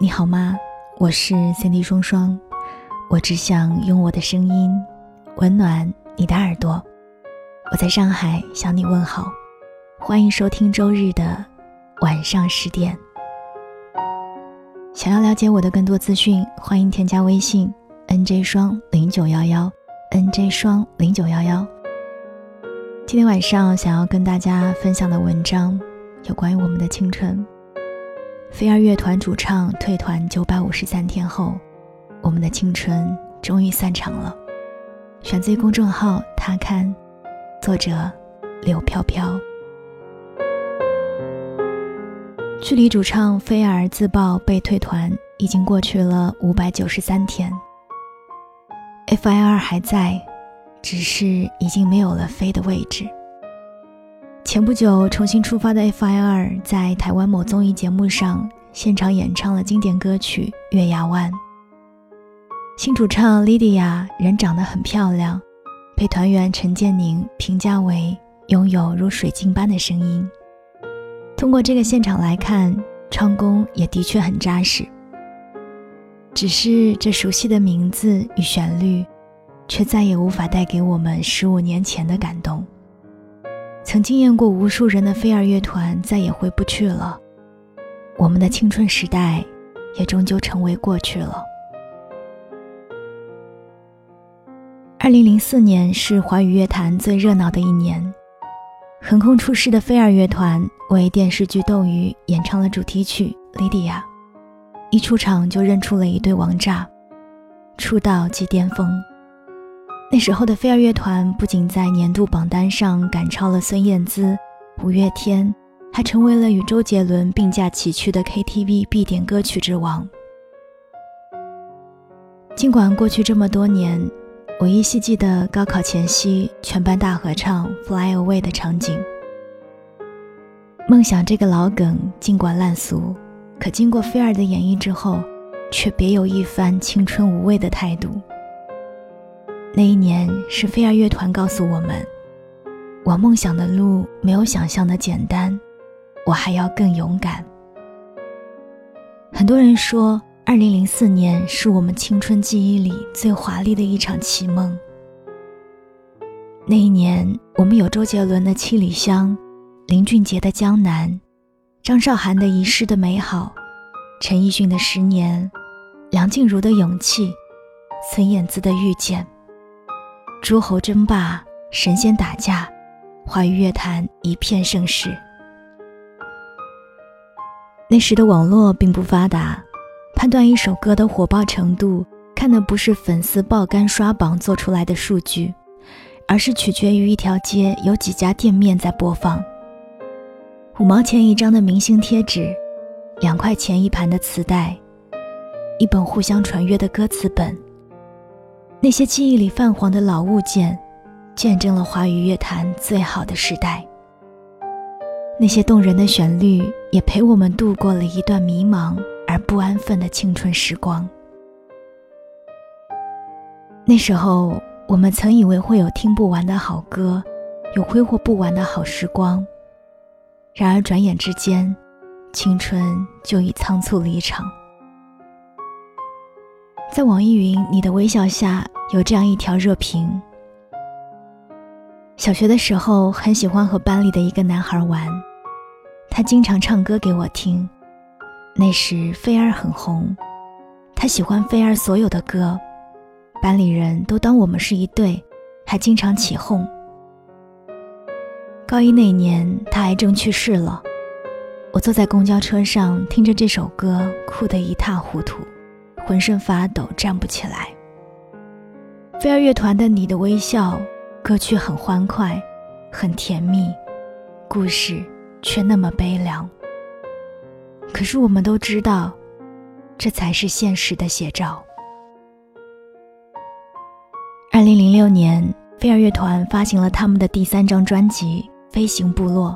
你好吗？我是 Cindy 双双，我只想用我的声音温暖你的耳朵。我在上海向你问好，欢迎收听周日的晚上十点。想要了解我的更多资讯，欢迎添加微信 nj 双零九幺幺 nj 双零九幺幺。今天晚上想要跟大家分享的文章，有关于我们的青春。飞儿乐团主唱退团九百五十三天后，我们的青春终于散场了。选自公众号“他看”，作者刘飘飘。距离主唱飞儿自曝被退团已经过去了五百九十三天。FIR 还在，只是已经没有了飞的位置。前不久重新出发的 F.I.R 在台湾某综艺节目上现场演唱了经典歌曲《月牙湾》。新主唱 Lydia 人长得很漂亮，被团员陈建宁评价为拥有如水晶般的声音。通过这个现场来看，唱功也的确很扎实。只是这熟悉的名字与旋律，却再也无法带给我们十五年前的感动。曾惊艳过无数人的飞儿乐团再也回不去了，我们的青春时代也终究成为过去了。二零零四年是华语乐坛最热闹的一年，横空出世的飞儿乐团为电视剧《斗鱼》演唱了主题曲《莉迪亚》，一出场就认出了一对王炸，出道即巅峰。那时候的飞儿乐团不仅在年度榜单上赶超了孙燕姿、五月天，还成为了与周杰伦并驾齐驱的 KTV 必点歌曲之王。尽管过去这么多年，我依稀记得高考前夕全班大合唱《Fly Away》的场景。梦想这个老梗尽管烂俗，可经过飞儿的演绎之后，却别有一番青春无畏的态度。那一年是飞儿乐团告诉我们，往梦想的路没有想象的简单，我还要更勇敢。很多人说，二零零四年是我们青春记忆里最华丽的一场奇梦。那一年，我们有周杰伦的《七里香》，林俊杰的《江南》，张韶涵的《遗失的美好》，陈奕迅的《十年》，梁静茹的《勇气》，孙燕姿的《遇见》。诸侯争霸，神仙打架，华语乐坛一片盛世。那时的网络并不发达，判断一首歌的火爆程度，看的不是粉丝爆肝刷榜做出来的数据，而是取决于一条街有几家店面在播放。五毛钱一张的明星贴纸，两块钱一盘的磁带，一本互相传阅的歌词本。那些记忆里泛黄的老物件，见证了华语乐坛最好的时代。那些动人的旋律，也陪我们度过了一段迷茫而不安分的青春时光。那时候，我们曾以为会有听不完的好歌，有挥霍不完的好时光。然而，转眼之间，青春就已仓促离场。在网易云“你的微笑”下有这样一条热评：小学的时候很喜欢和班里的一个男孩玩，他经常唱歌给我听。那时飞儿很红，他喜欢飞儿所有的歌，班里人都当我们是一对，还经常起哄。高一那年他癌症去世了，我坐在公交车上听着这首歌，哭得一塌糊涂。浑身发抖，站不起来。飞儿乐团的《你的微笑》歌曲很欢快，很甜蜜，故事却那么悲凉。可是我们都知道，这才是现实的写照。二零零六年，飞儿乐团发行了他们的第三张专辑《飞行部落》，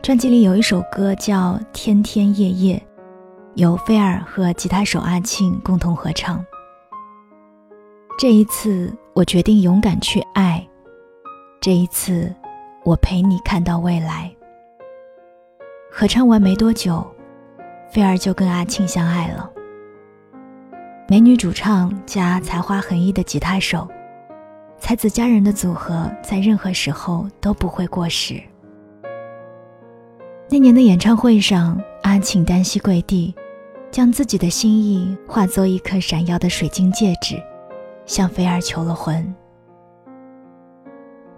专辑里有一首歌叫《天天夜夜》。由菲尔和吉他手阿庆共同合唱。这一次，我决定勇敢去爱。这一次，我陪你看到未来。合唱完没多久，菲儿就跟阿庆相爱了。美女主唱加才华横溢的吉他手，才子佳人的组合在任何时候都不会过时。那年的演唱会上，阿庆单膝跪地，将自己的心意化作一颗闪耀的水晶戒指，向菲儿求了婚。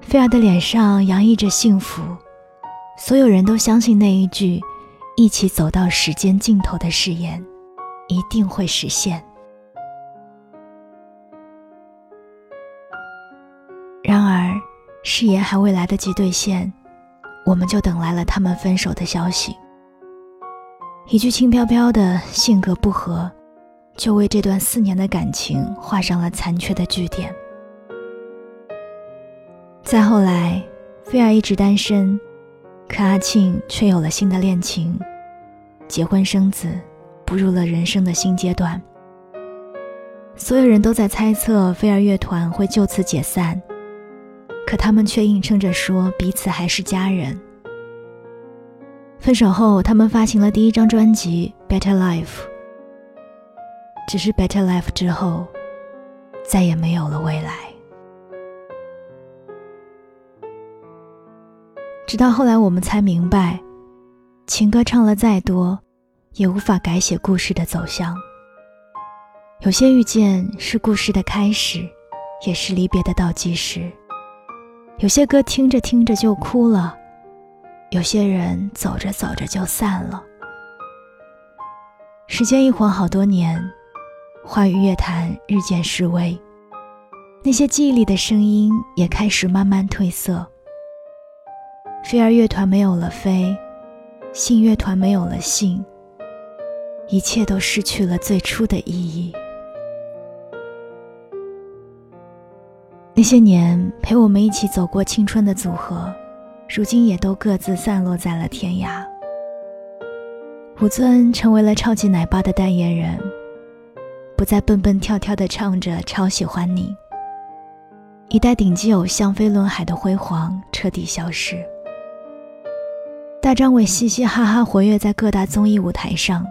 菲儿的脸上洋溢着幸福，所有人都相信那一句“一起走到时间尽头”的誓言，一定会实现。然而，誓言还未来得及兑现。我们就等来了他们分手的消息。一句轻飘飘的性格不合，就为这段四年的感情画上了残缺的句点。再后来，菲儿一直单身，可阿庆却有了新的恋情，结婚生子，步入了人生的新阶段。所有人都在猜测菲儿乐团会就此解散。可他们却硬撑着说彼此还是家人。分手后，他们发行了第一张专辑《Better Life》。只是《Better Life》之后，再也没有了未来。直到后来，我们才明白，情歌唱了再多，也无法改写故事的走向。有些遇见是故事的开始，也是离别的倒计时。有些歌听着听着就哭了，有些人走着走着就散了。时间一晃好多年，华语乐坛日渐式微，那些记忆里的声音也开始慢慢褪色。飞儿乐团没有了飞，信乐团没有了信，一切都失去了最初的意义。那些年陪我们一起走过青春的组合，如今也都各自散落在了天涯。吴尊成为了超级奶爸的代言人，不再蹦蹦跳跳地唱着“超喜欢你”。一代顶级偶像飞轮海的辉煌彻底消失。大张伟嘻嘻哈哈活跃在各大综艺舞台上，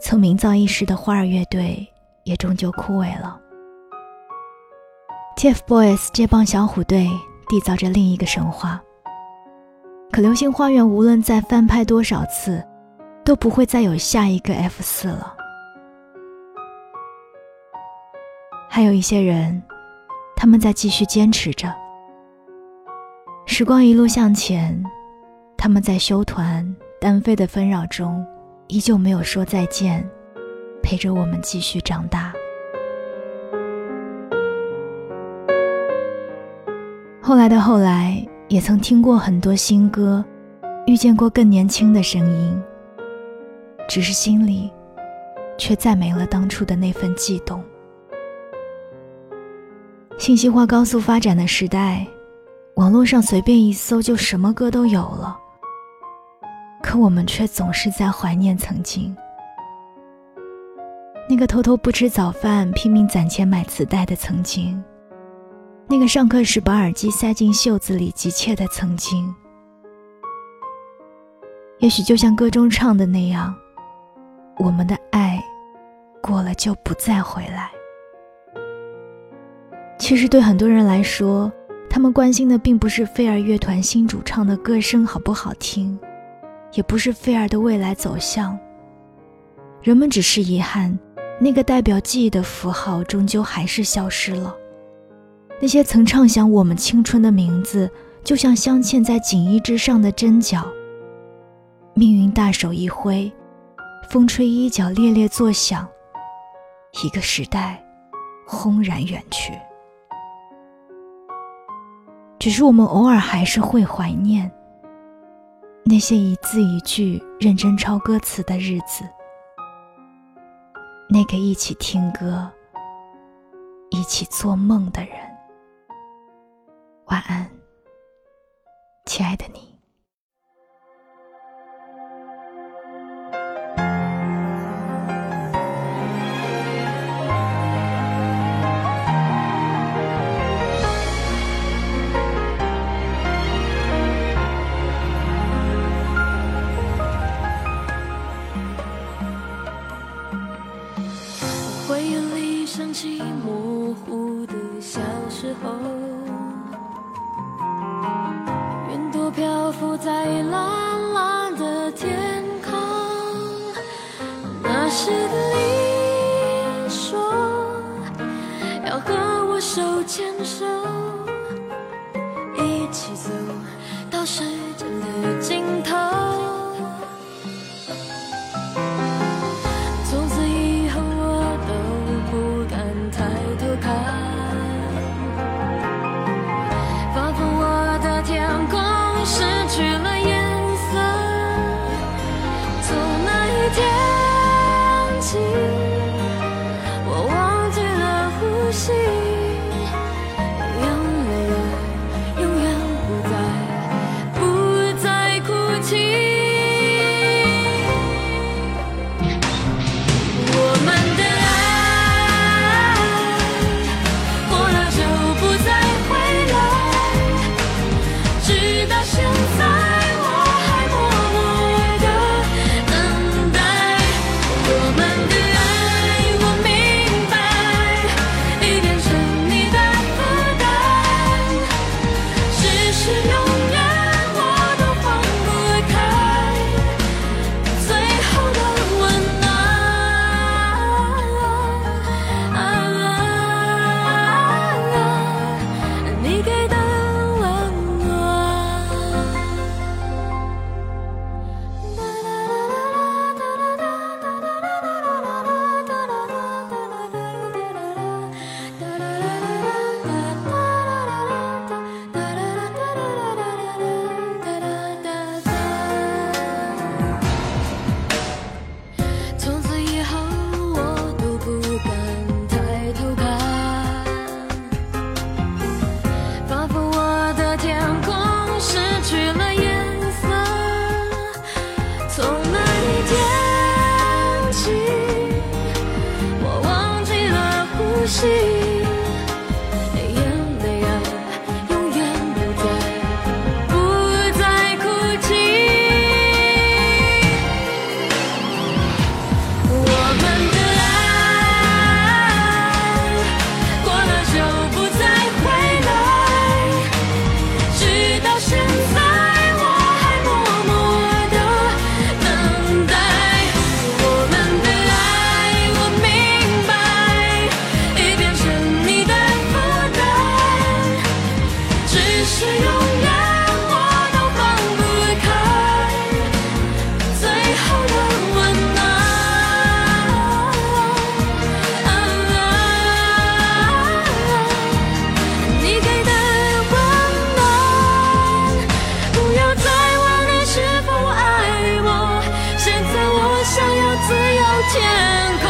曾名噪一时的花儿乐队也终究枯萎了。TFBOYS 接棒小虎队，缔造着另一个神话。可《流星花园》无论再翻拍多少次，都不会再有下一个 F 四了。还有一些人，他们在继续坚持着。时光一路向前，他们在休团单飞的纷扰中，依旧没有说再见，陪着我们继续长大。后来的后来，也曾听过很多新歌，遇见过更年轻的声音。只是心里，却再没了当初的那份悸动。信息化高速发展的时代，网络上随便一搜就什么歌都有了。可我们却总是在怀念曾经，那个偷偷不吃早饭、拼命攒钱买磁带的曾经。那个上课时把耳机塞进袖子里急切的曾经，也许就像歌中唱的那样，我们的爱过了就不再回来。其实对很多人来说，他们关心的并不是飞儿乐团新主唱的歌声好不好听，也不是飞儿的未来走向。人们只是遗憾，那个代表记忆的符号终究还是消失了。那些曾畅想我们青春的名字，就像镶嵌在锦衣之上的针脚。命运大手一挥，风吹衣角猎猎作响，一个时代轰然远去。只是我们偶尔还是会怀念那些一字一句认真抄歌词的日子，那个一起听歌、一起做梦的人。晚安，亲爱的你。起走到时间的尽呼天。